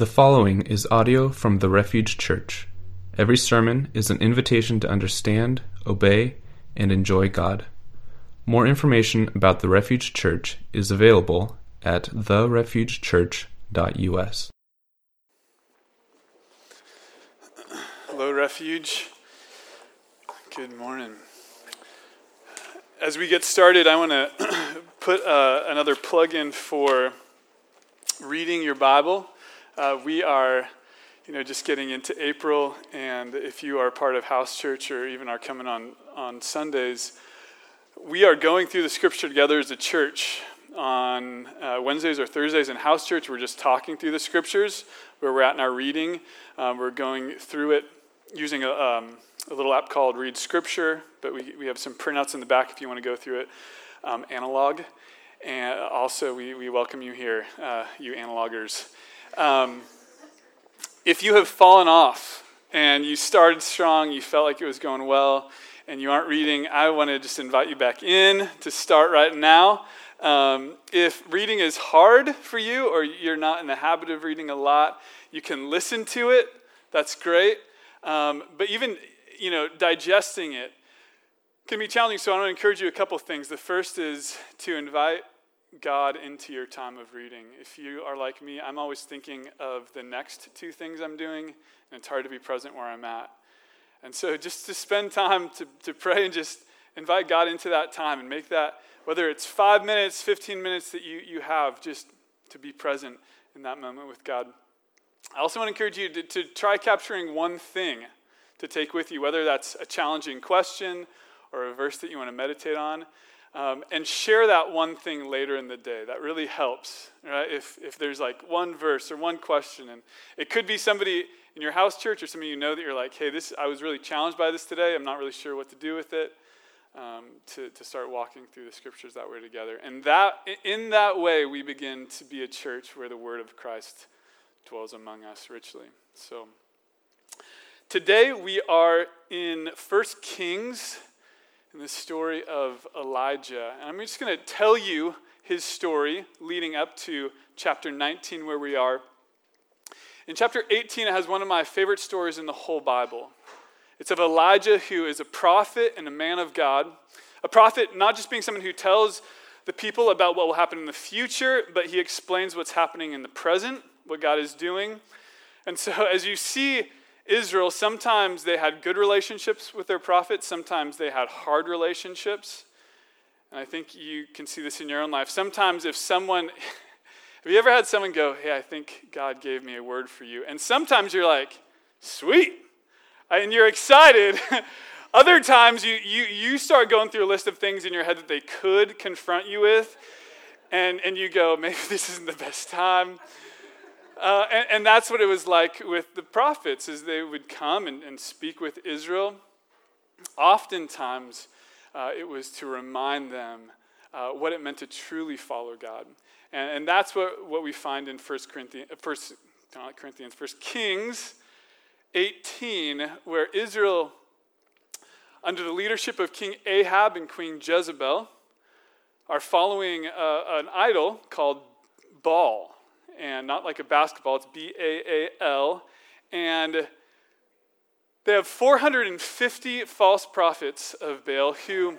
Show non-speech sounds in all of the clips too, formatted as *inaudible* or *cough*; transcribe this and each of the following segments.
The following is audio from the Refuge Church. Every sermon is an invitation to understand, obey, and enjoy God. More information about the Refuge Church is available at therefugechurch.us. Hello, Refuge. Good morning. As we get started, I want *clears throat* to put uh, another plug in for reading your Bible. Uh, we are, you know, just getting into April, and if you are part of House Church or even are coming on on Sundays, we are going through the Scripture together as a church. On uh, Wednesdays or Thursdays in House Church, we're just talking through the Scriptures where we're at in our reading. Um, we're going through it using a, um, a, little app called Read Scripture, but we, we have some printouts in the back if you want to go through it, um, analog. And also, we, we welcome you here, uh, you analogers. Um, if you have fallen off and you started strong, you felt like it was going well, and you aren't reading, I want to just invite you back in to start right now. Um, if reading is hard for you or you're not in the habit of reading a lot, you can listen to it. That's great. Um, but even, you know, digesting it can be challenging. So I want to encourage you a couple things. The first is to invite God into your time of reading. If you are like me, I'm always thinking of the next two things I'm doing, and it's hard to be present where I'm at. And so *laughs* just to spend time to, to pray and just invite God into that time and make that, whether it's five minutes, 15 minutes that you, you have, just to be present in that moment with God. I also want to encourage you to, to try capturing one thing to take with you, whether that's a challenging question or a verse that you want to meditate on. Um, and share that one thing later in the day. That really helps, right? If, if there's like one verse or one question, and it could be somebody in your house church or somebody you know that you're like, hey, this I was really challenged by this today. I'm not really sure what to do with it. Um, to, to start walking through the scriptures that we're together. And that in that way we begin to be a church where the word of Christ dwells among us richly. So today we are in First Kings in the story of Elijah. And I'm just going to tell you his story leading up to chapter 19, where we are. In chapter 18, it has one of my favorite stories in the whole Bible. It's of Elijah, who is a prophet and a man of God. A prophet, not just being someone who tells the people about what will happen in the future, but he explains what's happening in the present, what God is doing. And so, as you see Israel, sometimes they had good relationships with their prophets, sometimes they had hard relationships. And I think you can see this in your own life. Sometimes, if someone, *laughs* have you ever had someone go, Hey, I think God gave me a word for you? And sometimes you're like, Sweet. And you're excited. *laughs* Other times, you, you, you start going through a list of things in your head that they could confront you with. And, and you go, Maybe *laughs* this isn't the best time. Uh, and, and, that's what it was like with the prophets, as they would come and, and speak with Israel. Oftentimes, uh, it was to remind them uh, what it meant to truly follow God. And, and that's what, what we find in 1 Corinthians, first, not Corinthians, 1 Kings 18, where Israel, under the leadership of King Ahab and Queen Jezebel, are following uh, an idol called Baal and not like a basketball, it's B A A L. And they have 450 false prophets of Baal who,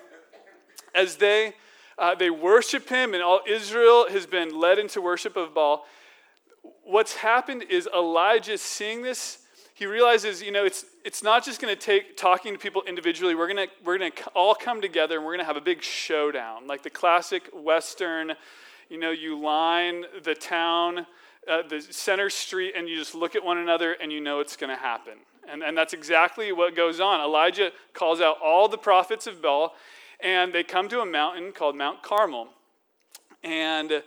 as they, uh, they worship him, and all Israel has been led into worship of Baal. What's happened is Elijah seeing this, he realizes, you know, it's, it's not just going to take talking to people individually. We're going to we're gonna all come together and we're going to have a big showdown, like the classic Western you know, you line the town, uh, the center street, and you just look at one another and you know it's going to happen. And, and that's exactly what goes on. Elijah calls out all the prophets of Baal, and they come to a mountain called Mount Carmel. And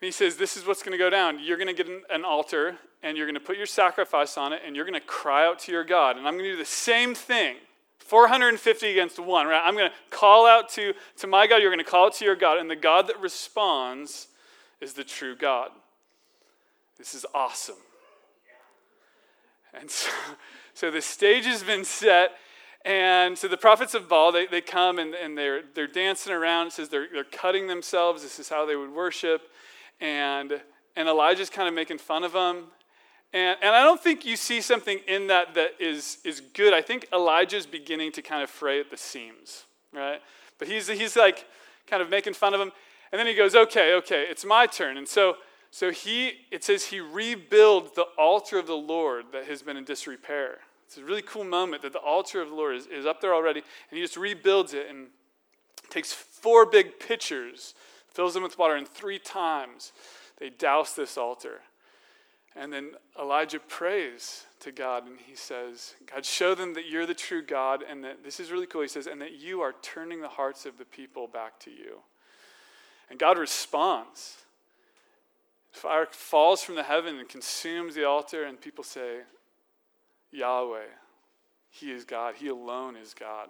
he says, This is what's going to go down. You're going to get an, an altar, and you're going to put your sacrifice on it, and you're going to cry out to your God. And I'm going to do the same thing 450 against one, right? I'm going to call out to, to my God, you're going to call out to your God, and the God that responds is the true God. This is awesome. And *laughs* so, so the stage has been set, and so the prophets of Baal, they, they come and, and they're, they're dancing around. It says they're, they're cutting themselves. This is how they would worship. And, and Elijah's kind of making fun of them. And, and I don't think you see something in that that is, is good. I think Elijah's beginning to kind of fray at the seams, right? But he's, he's like kind of making fun of him. And then he goes, okay, okay, it's my turn. And so, so he, it says he rebuilds the altar of the Lord that has been in disrepair. It's a really cool moment that the altar of the Lord is, is up there already, and he just rebuilds it and takes four big pitchers, fills them with water, and three times they douse this altar. And then Elijah prays to God and he says, God, show them that you're the true God and that this is really cool. He says, and that you are turning the hearts of the people back to you. And God responds. Fire falls from the heaven and consumes the altar, and people say, Yahweh, He is God. He alone is God.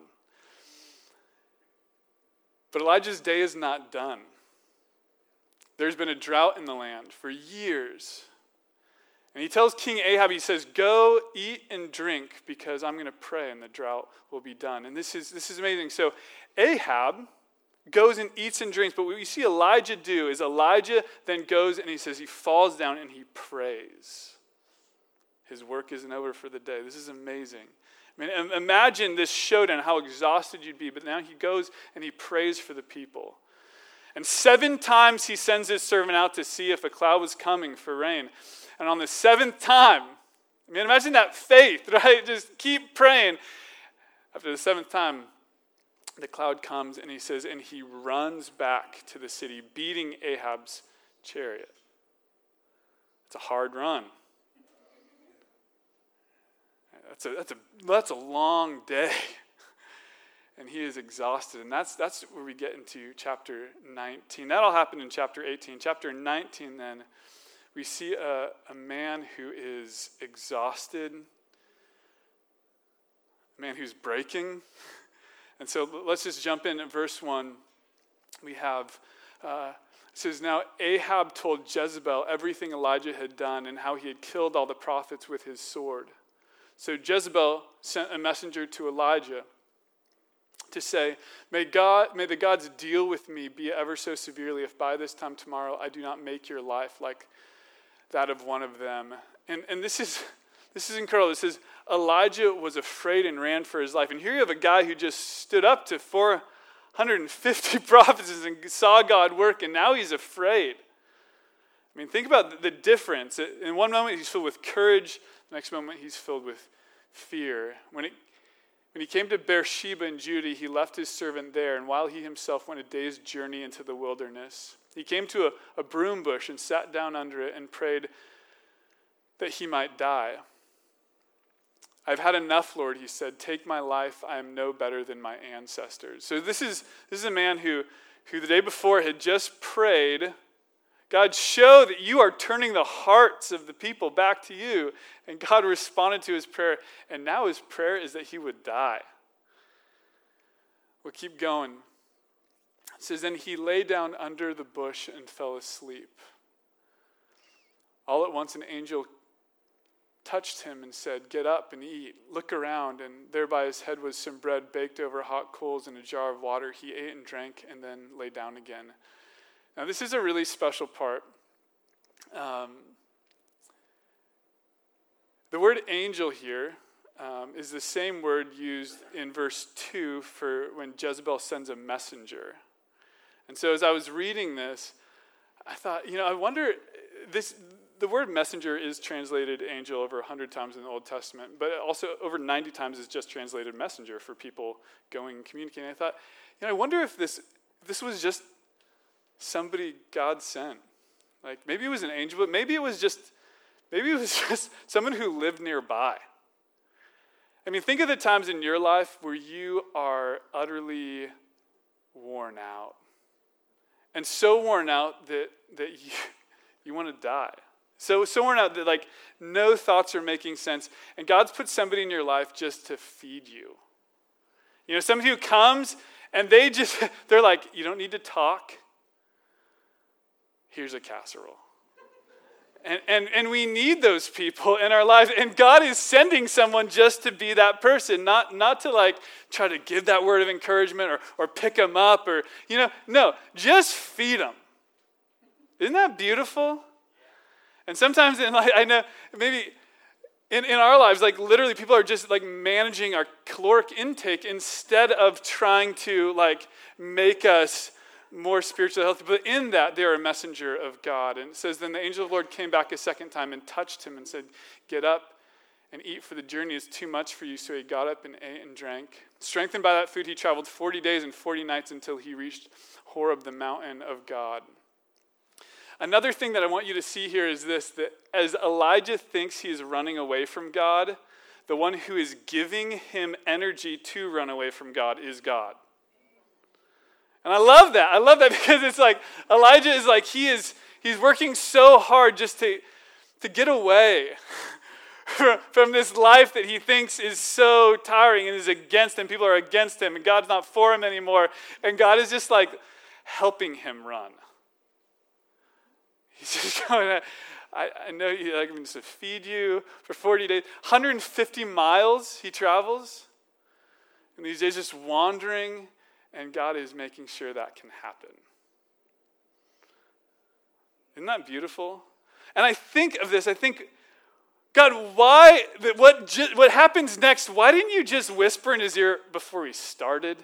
But Elijah's day is not done. There's been a drought in the land for years. And he tells King Ahab, he says, Go eat and drink because I'm going to pray and the drought will be done. And this is, this is amazing. So Ahab goes and eats and drinks. But what we see Elijah do is Elijah then goes and he says, he falls down and he prays. His work isn't over for the day. This is amazing. I mean, imagine this showdown, how exhausted you'd be. But now he goes and he prays for the people. And seven times he sends his servant out to see if a cloud was coming for rain. And on the seventh time, I mean, imagine that faith, *laughs* right? Just keep praying. After the seventh time, the cloud comes and he says, and he runs back to the city, beating Ahab's chariot. It's a hard run. That's a, that's a, that's a long *laughs* day. And he is exhausted. And that's, that's where we get into chapter 19. That'll happen in chapter 18. Chapter 19, then, we see a, a man who is exhausted, a man who's breaking. *laughs* And so let's just jump in at verse 1. We have, uh, it says, Now Ahab told Jezebel everything Elijah had done and how he had killed all the prophets with his sword. So Jezebel sent a messenger to Elijah to say, May, God, may the gods deal with me, be ever so severely, if by this time tomorrow I do not make your life like that of one of them. And, and this, is, this is incredible. This is Elijah was afraid and ran for his life. And here you have a guy who just stood up to 450 *laughs* prophets and saw God work, and now he's afraid. I mean, think about the difference. In one moment, he's filled with courage, the next moment, he's filled with fear. When, it, when he came to Beersheba in Judah, he left his servant there, and while he himself went a day's journey into the wilderness, he came to a, a broom bush and sat down under it and prayed that he might die. I've had enough, Lord, he said. Take my life. I am no better than my ancestors. So this is, this is a man who, who the day before had just prayed, God, show that you are turning the hearts of the people back to you. And God *laughs* responded to his prayer. And now his prayer is that he would die. We'll keep going. It says, Then he lay down under the bush and fell asleep. All at once, an angel touched him and said, Get up and eat. Look around. And there by his head was some bread baked over hot coals and a jar of water. He ate and drank and then lay down again. Now, this is a really special part. Um, the word angel here um, is the same word used in verse 2 for when Jezebel sends a messenger. And so as I was reading this, I thought, you know, I wonder, this, the word messenger is translated angel over 100 times in the Old Testament, but also over 90 times is just translated messenger for people going and communicating. I thought, you know, I wonder if this, this was just somebody God sent. Like maybe it was an angel, but maybe it was just, maybe it was *laughs* just someone who lived nearby. I mean, think of the times in your life where you are utterly worn out and so worn out that, that you, *laughs* you want to die. So, so worn out that like no thoughts are making sense. And God's put somebody in your life just to feed you. You know, somebody who comes and they just, *laughs* they're like, you don't need to talk. Here's a casserole. And, and, and we need those people in our lives. And God is sending someone just to be that person, not, not to like try to give that word of encouragement or, or pick them up or, you know, no, just feed them. Isn't that beautiful? And sometimes, in like, I know maybe in, in our lives, like literally, people are just like managing our caloric intake instead of trying to like make us more spiritually healthy. But in that, they are a messenger of God. And it says, Then the angel of the Lord came back a second time and touched him and said, Get up and eat, for the journey is too much for you. So he got up and ate and drank. Strengthened by that food, he traveled 40 days and 40 nights until he reached Horeb, the mountain of God. Another thing that I want you to see here is this that as Elijah thinks he is running away from God, the one who is giving him energy to run away from God is God. And I love that. I love that *laughs* because it's like Elijah is like he is he's working so hard just to to get away *laughs* from this life that he thinks is so tiring and is against him. People are against him and God's not for him anymore. And God is just like helping him run. *laughs* He's just going, I, I know you like me to feed you for 40 days. 150 miles he travels. And these days just wandering, and God is making sure that can happen. Isn't that beautiful? And I think of this, I think, God, why, what, what happens next? Why didn't you just whisper in his ear before we started?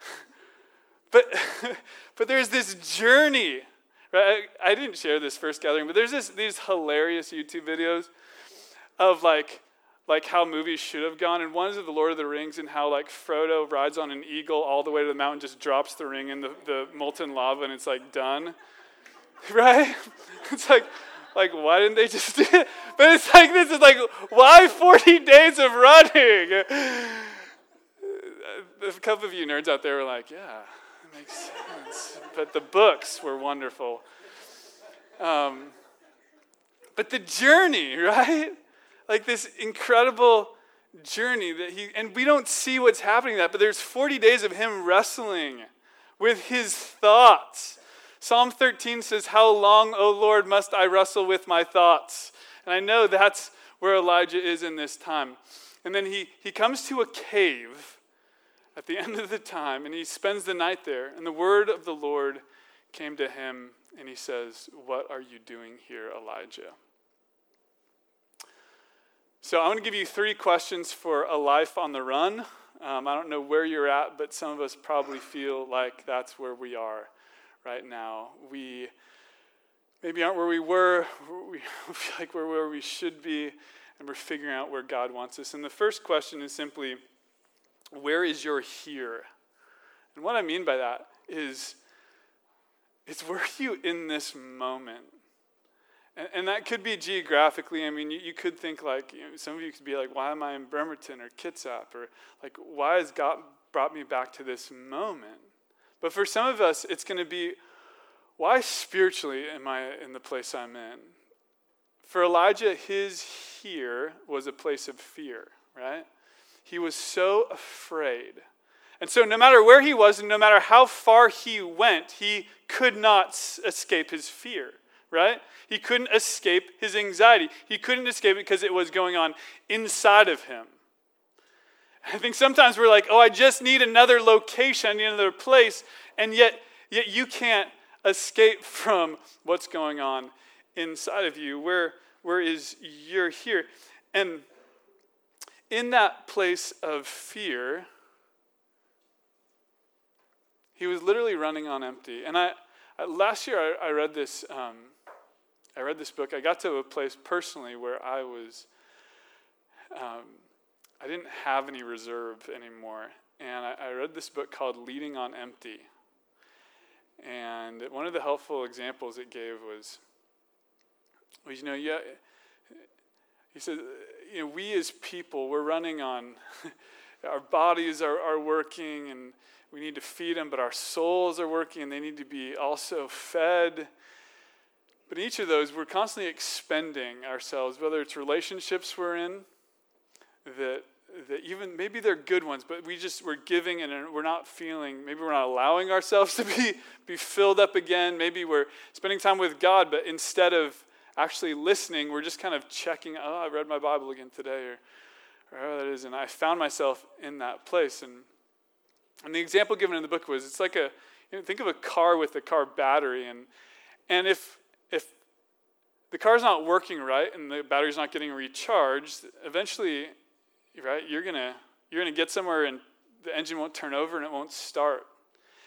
*laughs* but, *laughs* but there's this journey Right? I, I didn't share this first gathering, but there's this, these hilarious YouTube videos of like like how movies should have gone. And one is of the Lord of the Rings and how like Frodo rides on an eagle all the way to the mountain, just drops the ring in the, the molten lava, and it's like done. *laughs* Right? *laughs* It's like like why didn't they just do it? But it's like this is like why 40 days of running? *laughs* A couple of you nerds out there were like, yeah, that makes sense. But the books were wonderful. Um, but the journey, right? Like this incredible journey that he, and we don't see what's happening that, but there's 40 days of him wrestling with his thoughts. Psalm 13 says, How long, O Lord, must I wrestle with my thoughts? And I know that's where Elijah is in this time. And then he, he comes to a cave at the *laughs* end of the time, and he spends the night there. And the word of the Lord came to him, and he says, What are you doing here, Elijah? So, I want to give you three questions for a life on the run. Um, I don't know where you're at, but some of us probably feel like that's where we are right now. We maybe aren't where we were, we *laughs* feel like we're where we should be, and we're figuring out where God wants us. And the first question is simply, where is your here? And what I mean by that is, it's where are you in this moment? And, and that could be geographically. I mean, you, you could think like, you know, some of you could be like, why am I in Bremerton or Kitsap? Or like, why has God brought me back to this moment? But for some of us, it's going to be, why spiritually am I in the place I'm in? For Elijah, his here was a place of fear, right? He was so afraid. And so, no matter where he was and no matter how far he went, he could not escape his fear, right? He couldn't escape his anxiety. He couldn't escape it because it was going on inside of him. I think sometimes we're like, oh, I just need another location, I need another place, and yet, yet you can't escape from what's going on inside of you. Where, where is your here? And in that place of fear, he was literally running on empty. And I, last year I, I read this. Um, I read this book. I got to a place personally where I was. Um, I didn't have any reserve anymore, and I, I read this book called "Leading on Empty." And one of the helpful examples it gave was, was you know, yeah, he said, you know, we as people, we're running on, *laughs* our bodies are, are working and we need to feed them, but our souls are working and they need to be also fed. But in each of those, we're constantly expending ourselves, whether it's relationships we're in, that, that even maybe they're good ones, but we just, we're giving and we're not feeling, maybe we're not allowing ourselves *laughs* to be, be filled up again. Maybe we're spending time with God, but instead of actually listening, we're just kind of checking, oh, I read my Bible again today, or, or oh, that is. And I found myself in that place. And, and the example given in the book was it's like a, you know, think of a car with a car battery. And, and if, if the car's not working right and the battery's not getting recharged, eventually, right, you're gonna you're gonna get somewhere and the engine won't turn over and it won't start.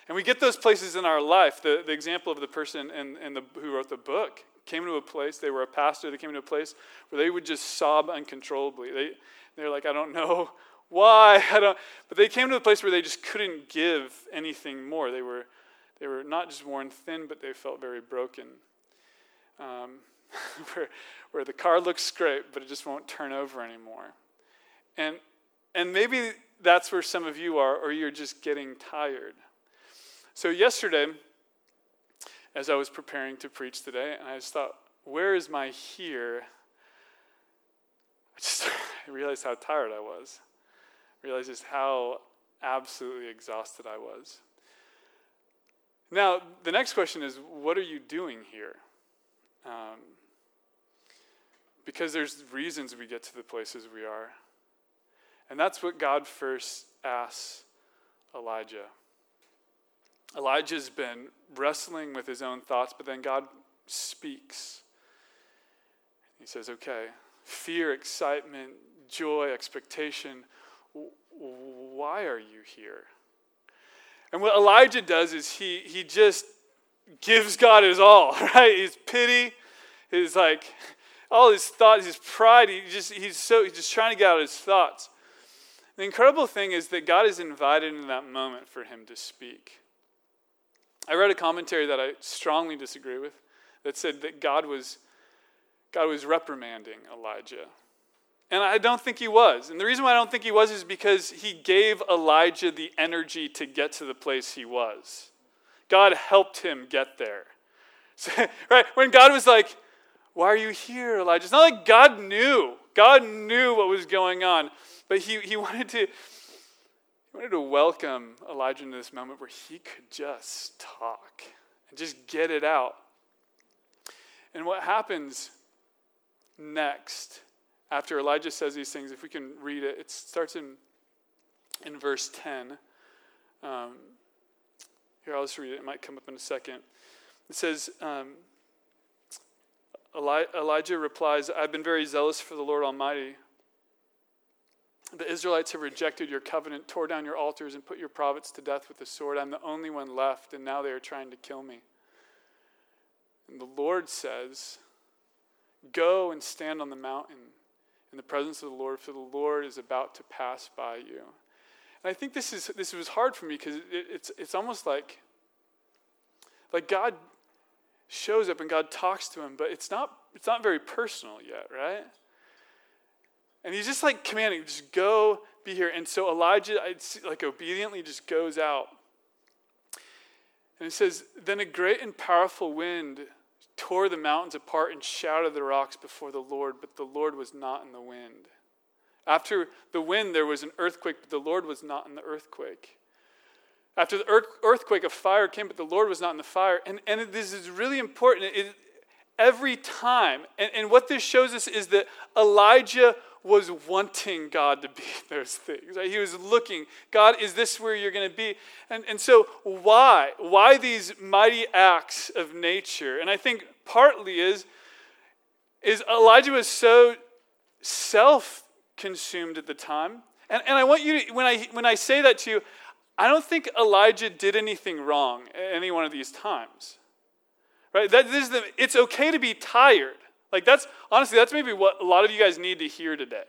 And we get those places in our life. The, the example of the person in, in the, who wrote the book came to a place, they were a pastor, they came to a place where they would just sob uncontrollably. They, they're like, I don't know *laughs* why. I don't, but they came to a place where they just couldn't give anything more. They were, they were not just worn thin, but they felt very broken. Um, *laughs* where, where the car looks great, but it just won't turn over anymore. And, and maybe that's where some of you are, or you're just getting tired. So, yesterday, as I was preparing to preach today, and I just thought, where is my here? I just I *laughs* realized how tired I was. I realized just how absolutely exhausted I was. Now, the next question is, what are you doing here? Um, because there's reasons we get to the places we are. And that's what God first asks Elijah. Elijah's been wrestling with his own thoughts, but then God speaks. He says, okay, fear, excitement, joy, expectation, why are you here? And what Elijah does is he, he just gives God his all, *laughs* right? His pity, his like, all his thoughts, his pride, he just, he's so, he's just trying to get out of his thoughts. The incredible thing is that God is invited in that moment for him to speak. I read a commentary that I strongly disagree with that said that God was, God was reprimanding Elijah. And I don't think he was. And the reason why I don't think he was is because he gave Elijah the energy to get to the place he was. God helped him get there. *laughs* So, right? When God was like, Why are you here, Elijah? It's not like God knew. God knew what was going on. But he, he *laughs* wanted to he wanted to welcome Elijah into this moment where he could just talk and just get it out. And what happens next after Elijah says these things, if we can read it, it starts in, in verse 10. Um, here, I'll just read it. It might come up in a second. It says, um, Elijah replies, I've been very zealous for the Lord Almighty the Israelites have rejected your covenant, tore down your altars, and put your prophets to death with the sword. I'm the only one left, and now they are trying to kill me. And the Lord says, Go and stand on the mountain in the presence of the Lord, for the Lord is about to pass by you. And I think this is this was hard for me because it, it's it's almost like like God shows up and God talks to him, but it's not it's not very personal yet, right? And he's just like commanding, just go be here. And so Elijah, like obediently, just goes out. And it says, Then a great and powerful wind tore the mountains apart and shattered the rocks before the Lord, but the Lord was not in the wind. After the wind, there was an earthquake, but the Lord was not in the earthquake. After the earthquake, a fire came, but the Lord was not in the fire. And, and this is really important. It, every time, and, and what this shows us is that Elijah was wanting God to be *laughs* those things. Right? He was looking, God, is this where you're going to be? And, and so, why? Why these mighty acts of nature? And I think partly is, is Elijah was so self consumed at the time. And, and I want you to, when I, when I say that to you, I don't think Elijah did anything wrong at any one of these times. Right? That, this is the, it's okay to be tired. Like that's honestly, that's maybe what a lot of you guys need to hear today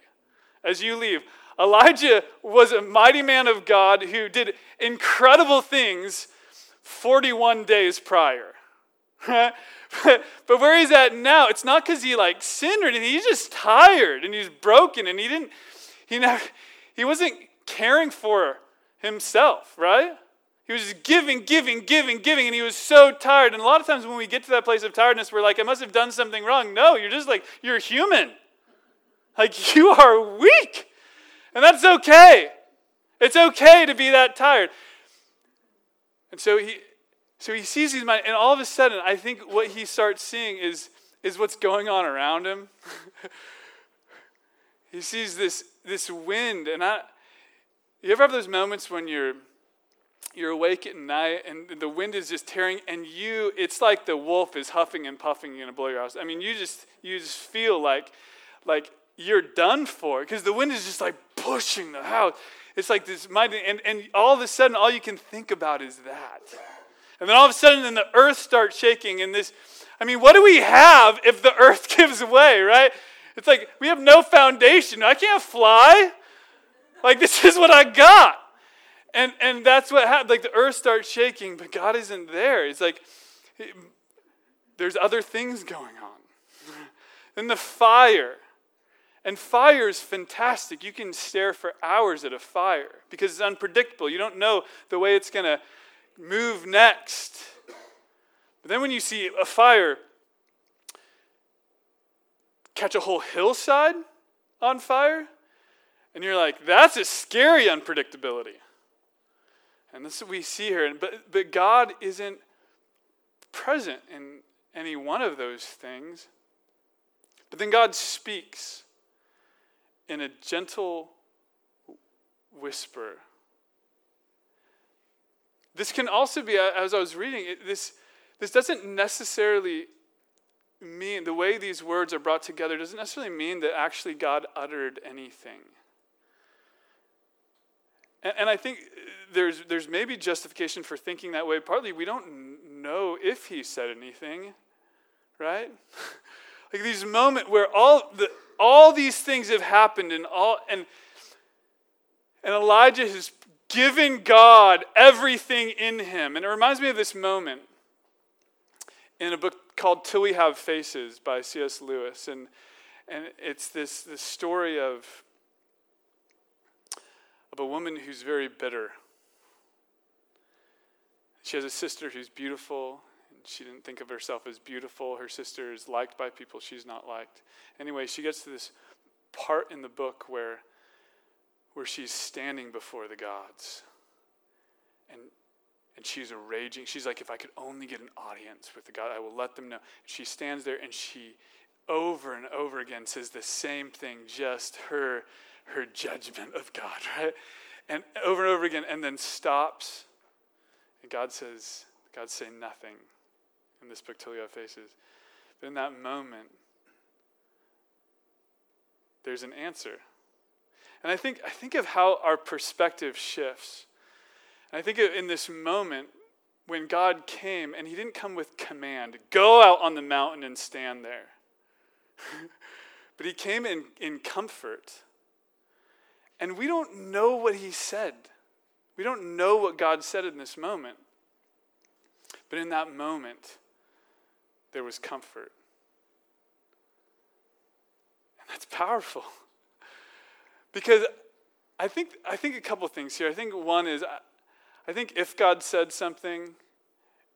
as you leave. Elijah was a mighty man of God who did incredible things 41 days prior. *laughs* but where he's at now, it's not because he like sinned or anything. He's just tired and he's broken and he didn't, he never, he wasn't caring for himself, right? He was just giving, giving, giving, giving, and he was so tired. And a lot of times when we get to that place of tiredness, we're like, I must have done something wrong. No, you're just like, you're human. Like, *laughs* you are weak. And that's okay. It's okay to be that tired. And so he, so he sees these, mind, and all of a sudden, I think what he starts seeing is, is what's going on around him. *laughs* he sees this, this wind, and I, you ever have those moments when you're, you're awake at night and the wind is just tearing and you it's like the wolf is huffing and puffing and gonna blow your house i mean you just you just feel like like you're done for because the wind is just like pushing the house. It's like this mighty and, and all of a sudden all you can think about is that. And then all of a sudden then the earth starts shaking and this i mean what do we have if the earth *laughs* gives way right? It's like we have no foundation. I can't fly like this is what i got and, and that's what happened. Like the earth starts shaking, but God isn't there. It's like there's other things going on. then the fire. And fire is fantastic. You can stare for hours at a fire because it's unpredictable. You don't know the way it's going to move next. But then when you see a fire catch a whole hillside on fire, and you're like, that's a scary unpredictability. And this we see here. But, but God isn't present in any one of those things. But then God speaks in a gentle whisper. This can also be, as I was reading, this, this doesn't necessarily mean, the way these words are brought together doesn't necessarily mean that actually God uttered anything. And, and I think uh, there's, there's maybe justification for thinking that way. Partly, we don't know if he said anything, right? *laughs* like these moments where all, the, all these things have happened and, all, and, and Elijah has given God everything in him. And it reminds me of this moment in a book called Till We Have Faces by C.S. Lewis. And, and it's this, this story of of a woman who's very bitter. She has a sister who's beautiful, and she didn't think of herself as beautiful. Her sister is liked by people she's not liked. Anyway, she gets to this part in the book where, where she's standing before the gods. And, and she's raging. She's like, if I could only get an audience with the God, I will let them know. She stands there and she over and over again says the same thing, just her her judgment of God, *laughs* right? And over and over again, and then stops. And God says, God say nothing in this book till you have faces. But in that moment, there's an answer. And I think, I think of how our perspective shifts. And I think in this moment when God came, and He didn't come with command go out on the mountain and stand there. *laughs* but He came in, in comfort and we don't know what he said. We don't know what God said in this moment. But in that moment, there was comfort. And that's powerful. *laughs* because I think, I think a couple things here. I think one is, I think if God said something,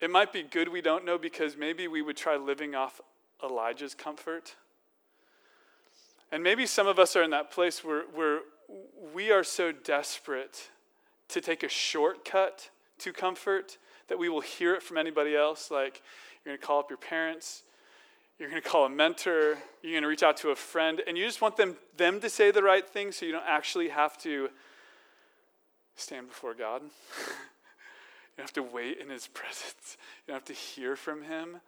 it might be good we don't know because maybe we would try living off Elijah's comfort. And maybe some of us are in that place where, where we are so desperate to take a shortcut to comfort that we will hear it from anybody else. Like, you're going to call up your parents, you're going to call a mentor, you're going to reach out to a friend, and you just want them, them to say the right thing so you don't actually have to stand before God. *laughs* you have to wait in His *laughs* presence, you don't have to hear from Him.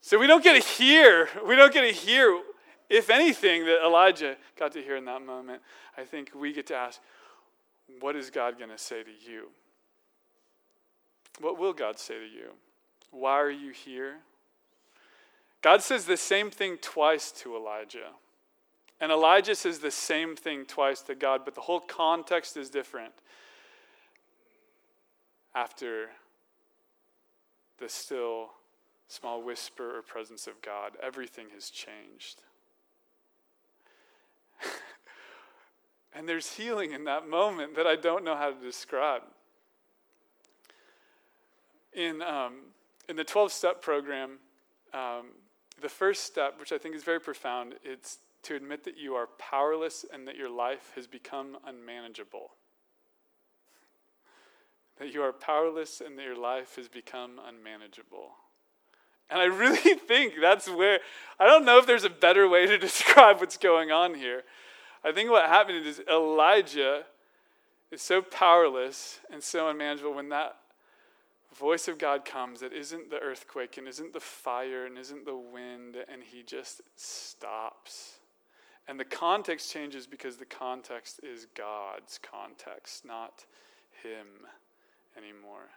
So we don't get to hear, we don't get to hear if anything, that Elijah got to hear in that moment, I think we get to ask, what is God going to say to you? What will God say to you? Why are you here? God says the same thing twice to Elijah. And Elijah says the same thing twice to God, but the whole context is different. After the still small whisper or presence of God, everything has changed. *laughs* and there's healing in that moment that I don't know how to describe. In, um, in the 12 step program, um, the first step, which I think is very profound, it's to admit that you are powerless and that your life has become unmanageable. That you are powerless and that your life has become unmanageable. And I really *laughs* think that's where, I don't know if there's a better way to *laughs* describe what's going on here. I think what happened is Elijah is so powerless and so unmanageable when that voice of God comes that isn't the earthquake and isn't the fire and isn't the wind, and he just stops. And the context changes because the context is God's context, not him anymore.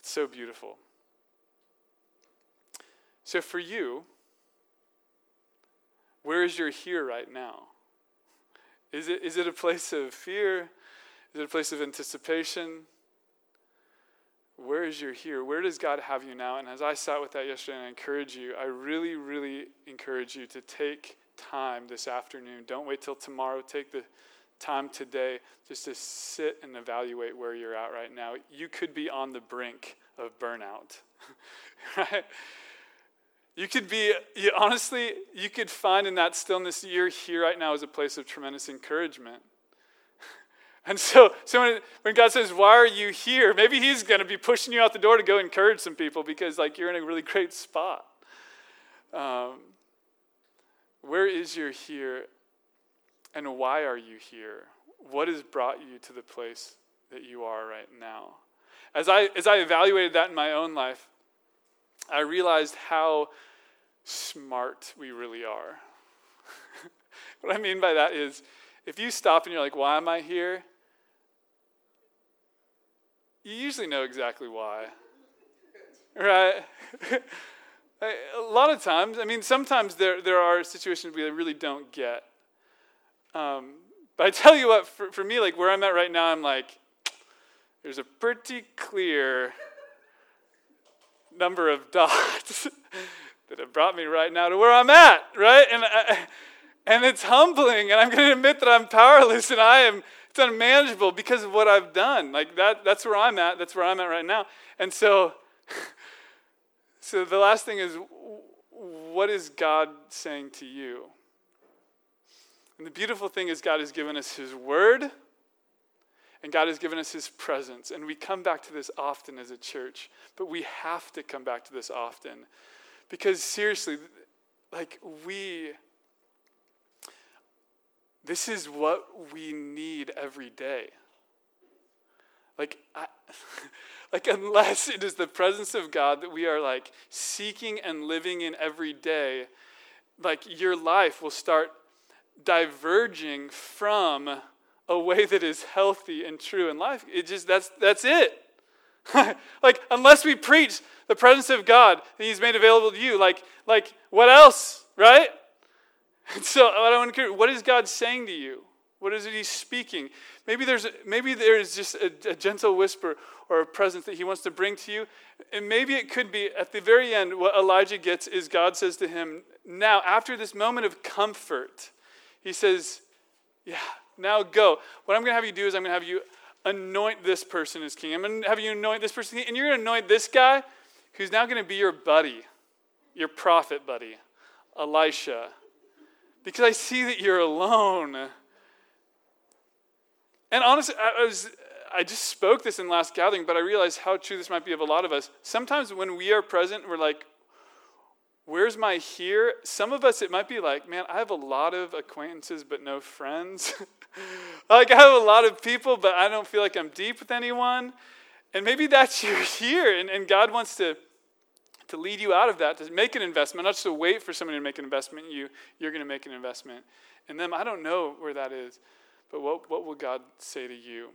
It's so beautiful. So, for you, where is your here right now? Is it, is it a place of fear? Is it a place of anticipation? Where is your here? Where does God have you now? And as I sat with that yesterday, and I encourage you, I really, really encourage you to take time this afternoon. Don't wait till tomorrow. Take the time today just to sit and evaluate where you're at right now. You could be on the brink of burnout, *laughs* right? You could be, you, honestly, you could find in that stillness you're here right now is a place of tremendous encouragement. *laughs* And so, so when, when God says, Why are you here? Maybe He's going to be pushing you out the door to go encourage some people because, like, you're in a really great spot. Um, where is your here? And why are you here? What has brought you to the place that you are right now? As I, as I evaluated that in my own life, I realized how smart we really are. *laughs* what I mean by that is if you stop and you're like, why am I here? You usually know exactly why. Right? *laughs* a lot of times, I mean, sometimes there, there are situations we really don't get. Um, but I tell you what, for, for me, like where I'm at right now, I'm like, there's a pretty clear number of *laughs* dots that have brought me right now to where I'm at, right? And, I, and it's humbling, and I'm going to admit that I'm powerless and I am it's unmanageable because of what I've done. Like that, that's where I'm at. That's where I'm at right now. And so, *laughs* so the last thing is, what is God saying to you? And the beautiful thing is, God has given us His Word, and God has given us His presence. And we come back to this often as a church, but we have to come back to this often because seriously, like we, this is what we need every day. Like, I, *laughs* like unless it is the presence of God that we are like seeking and living in every day, like your life will start diverging from a way that is healthy and true in life. It just that's that's it. *laughs* like unless we preach the presence of God that He's made available to you, like like what else, right? *laughs* So I want to what is God saying to you? What is it He's speaking? Maybe there's maybe there's just a, a gentle whisper or a presence that He wants to bring to you, and maybe it could be at the very end. What Elijah gets is God says to him, "Now, after this moment of comfort, He says, yeah." Now go. What I'm going to have you do is I'm going to have you anoint this person as king. I'm going to have you anoint this person, and you're going to anoint this guy who's now going to be your buddy, your prophet buddy, Elisha. Because I see that you're alone. And honestly, I, was, I just spoke this in last gathering, but I realized how true this might be of a lot of us. Sometimes when we are present, we're like, where's my here? Some of us, it might be like, man, I have a lot of acquaintances, but no friends. *laughs* like, I have a lot of people, but I don't feel like I'm deep with anyone. And maybe that's *laughs* your here, and, and God wants to, to lead you out of that, to make an investment, not just to wait for somebody to make an investment in you, you're going to make an investment in them. I don't know where that is, but what, what will God say to you?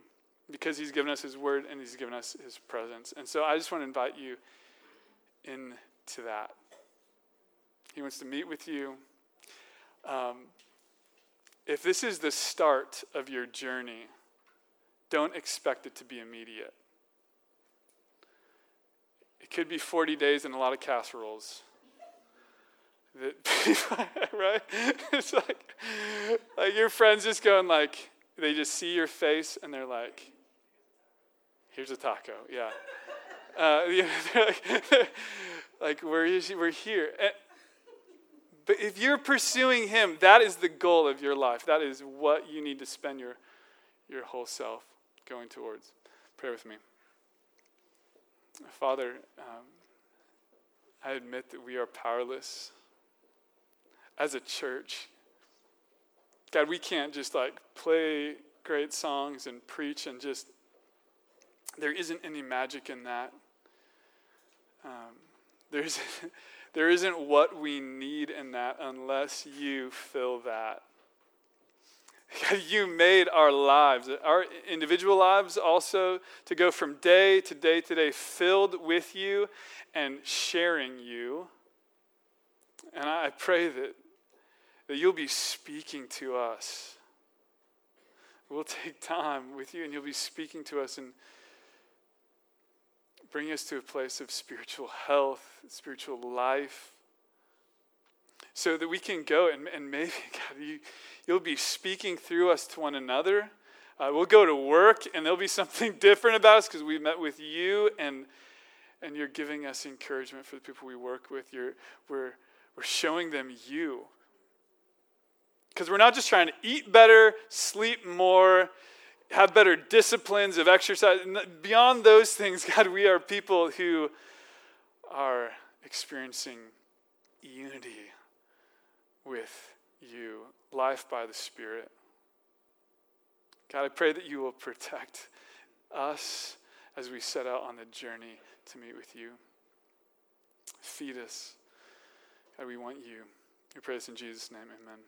Because He's given us His word and He's given us His presence. And so I just want to invite you into that. He wants to meet with you. Um, if this is the start of your journey, don't expect it to be immediate. It could be 40 days and a lot of casseroles. *laughs* Right? It's like, like your friends just going like, they just see your face and they're like, here's a taco. Yeah. Uh, *laughs* like, *laughs* like, he? We're here. But if you're pursuing Him, that is the goal of your life. That is what you need to spend your, your whole self going towards. Pray with me. Father, um, I admit that we are powerless as a church. God, we can't just like play great songs and preach, and just there isn't any magic in that. Um, there's, *laughs* there isn't what we need in that unless you fill that. *laughs* You made our lives, our individual lives also, to go from day to day to day filled with you and sharing you. And I pray that, that you'll be speaking to us. We'll take time with you and you'll be speaking to us and bring us to a place of spiritual health, spiritual life, so that we can go and, and maybe, *laughs* God, you, you'll be speaking through us to one another. Uh, we'll go to work and there'll be *laughs* something different about us because we met with you and, and you're giving us encouragement for the people we work with. You're, we're, we're showing them you. Because we're not just trying to eat better, sleep more, have better disciplines of exercise. Beyond those things, *laughs* God, we are people who are experiencing unity with you, life by the Spirit. God, I pray that you will protect us as we set out on the journey to meet with you. Feed us. God, we want you. We pray this in Jesus' name. Amen.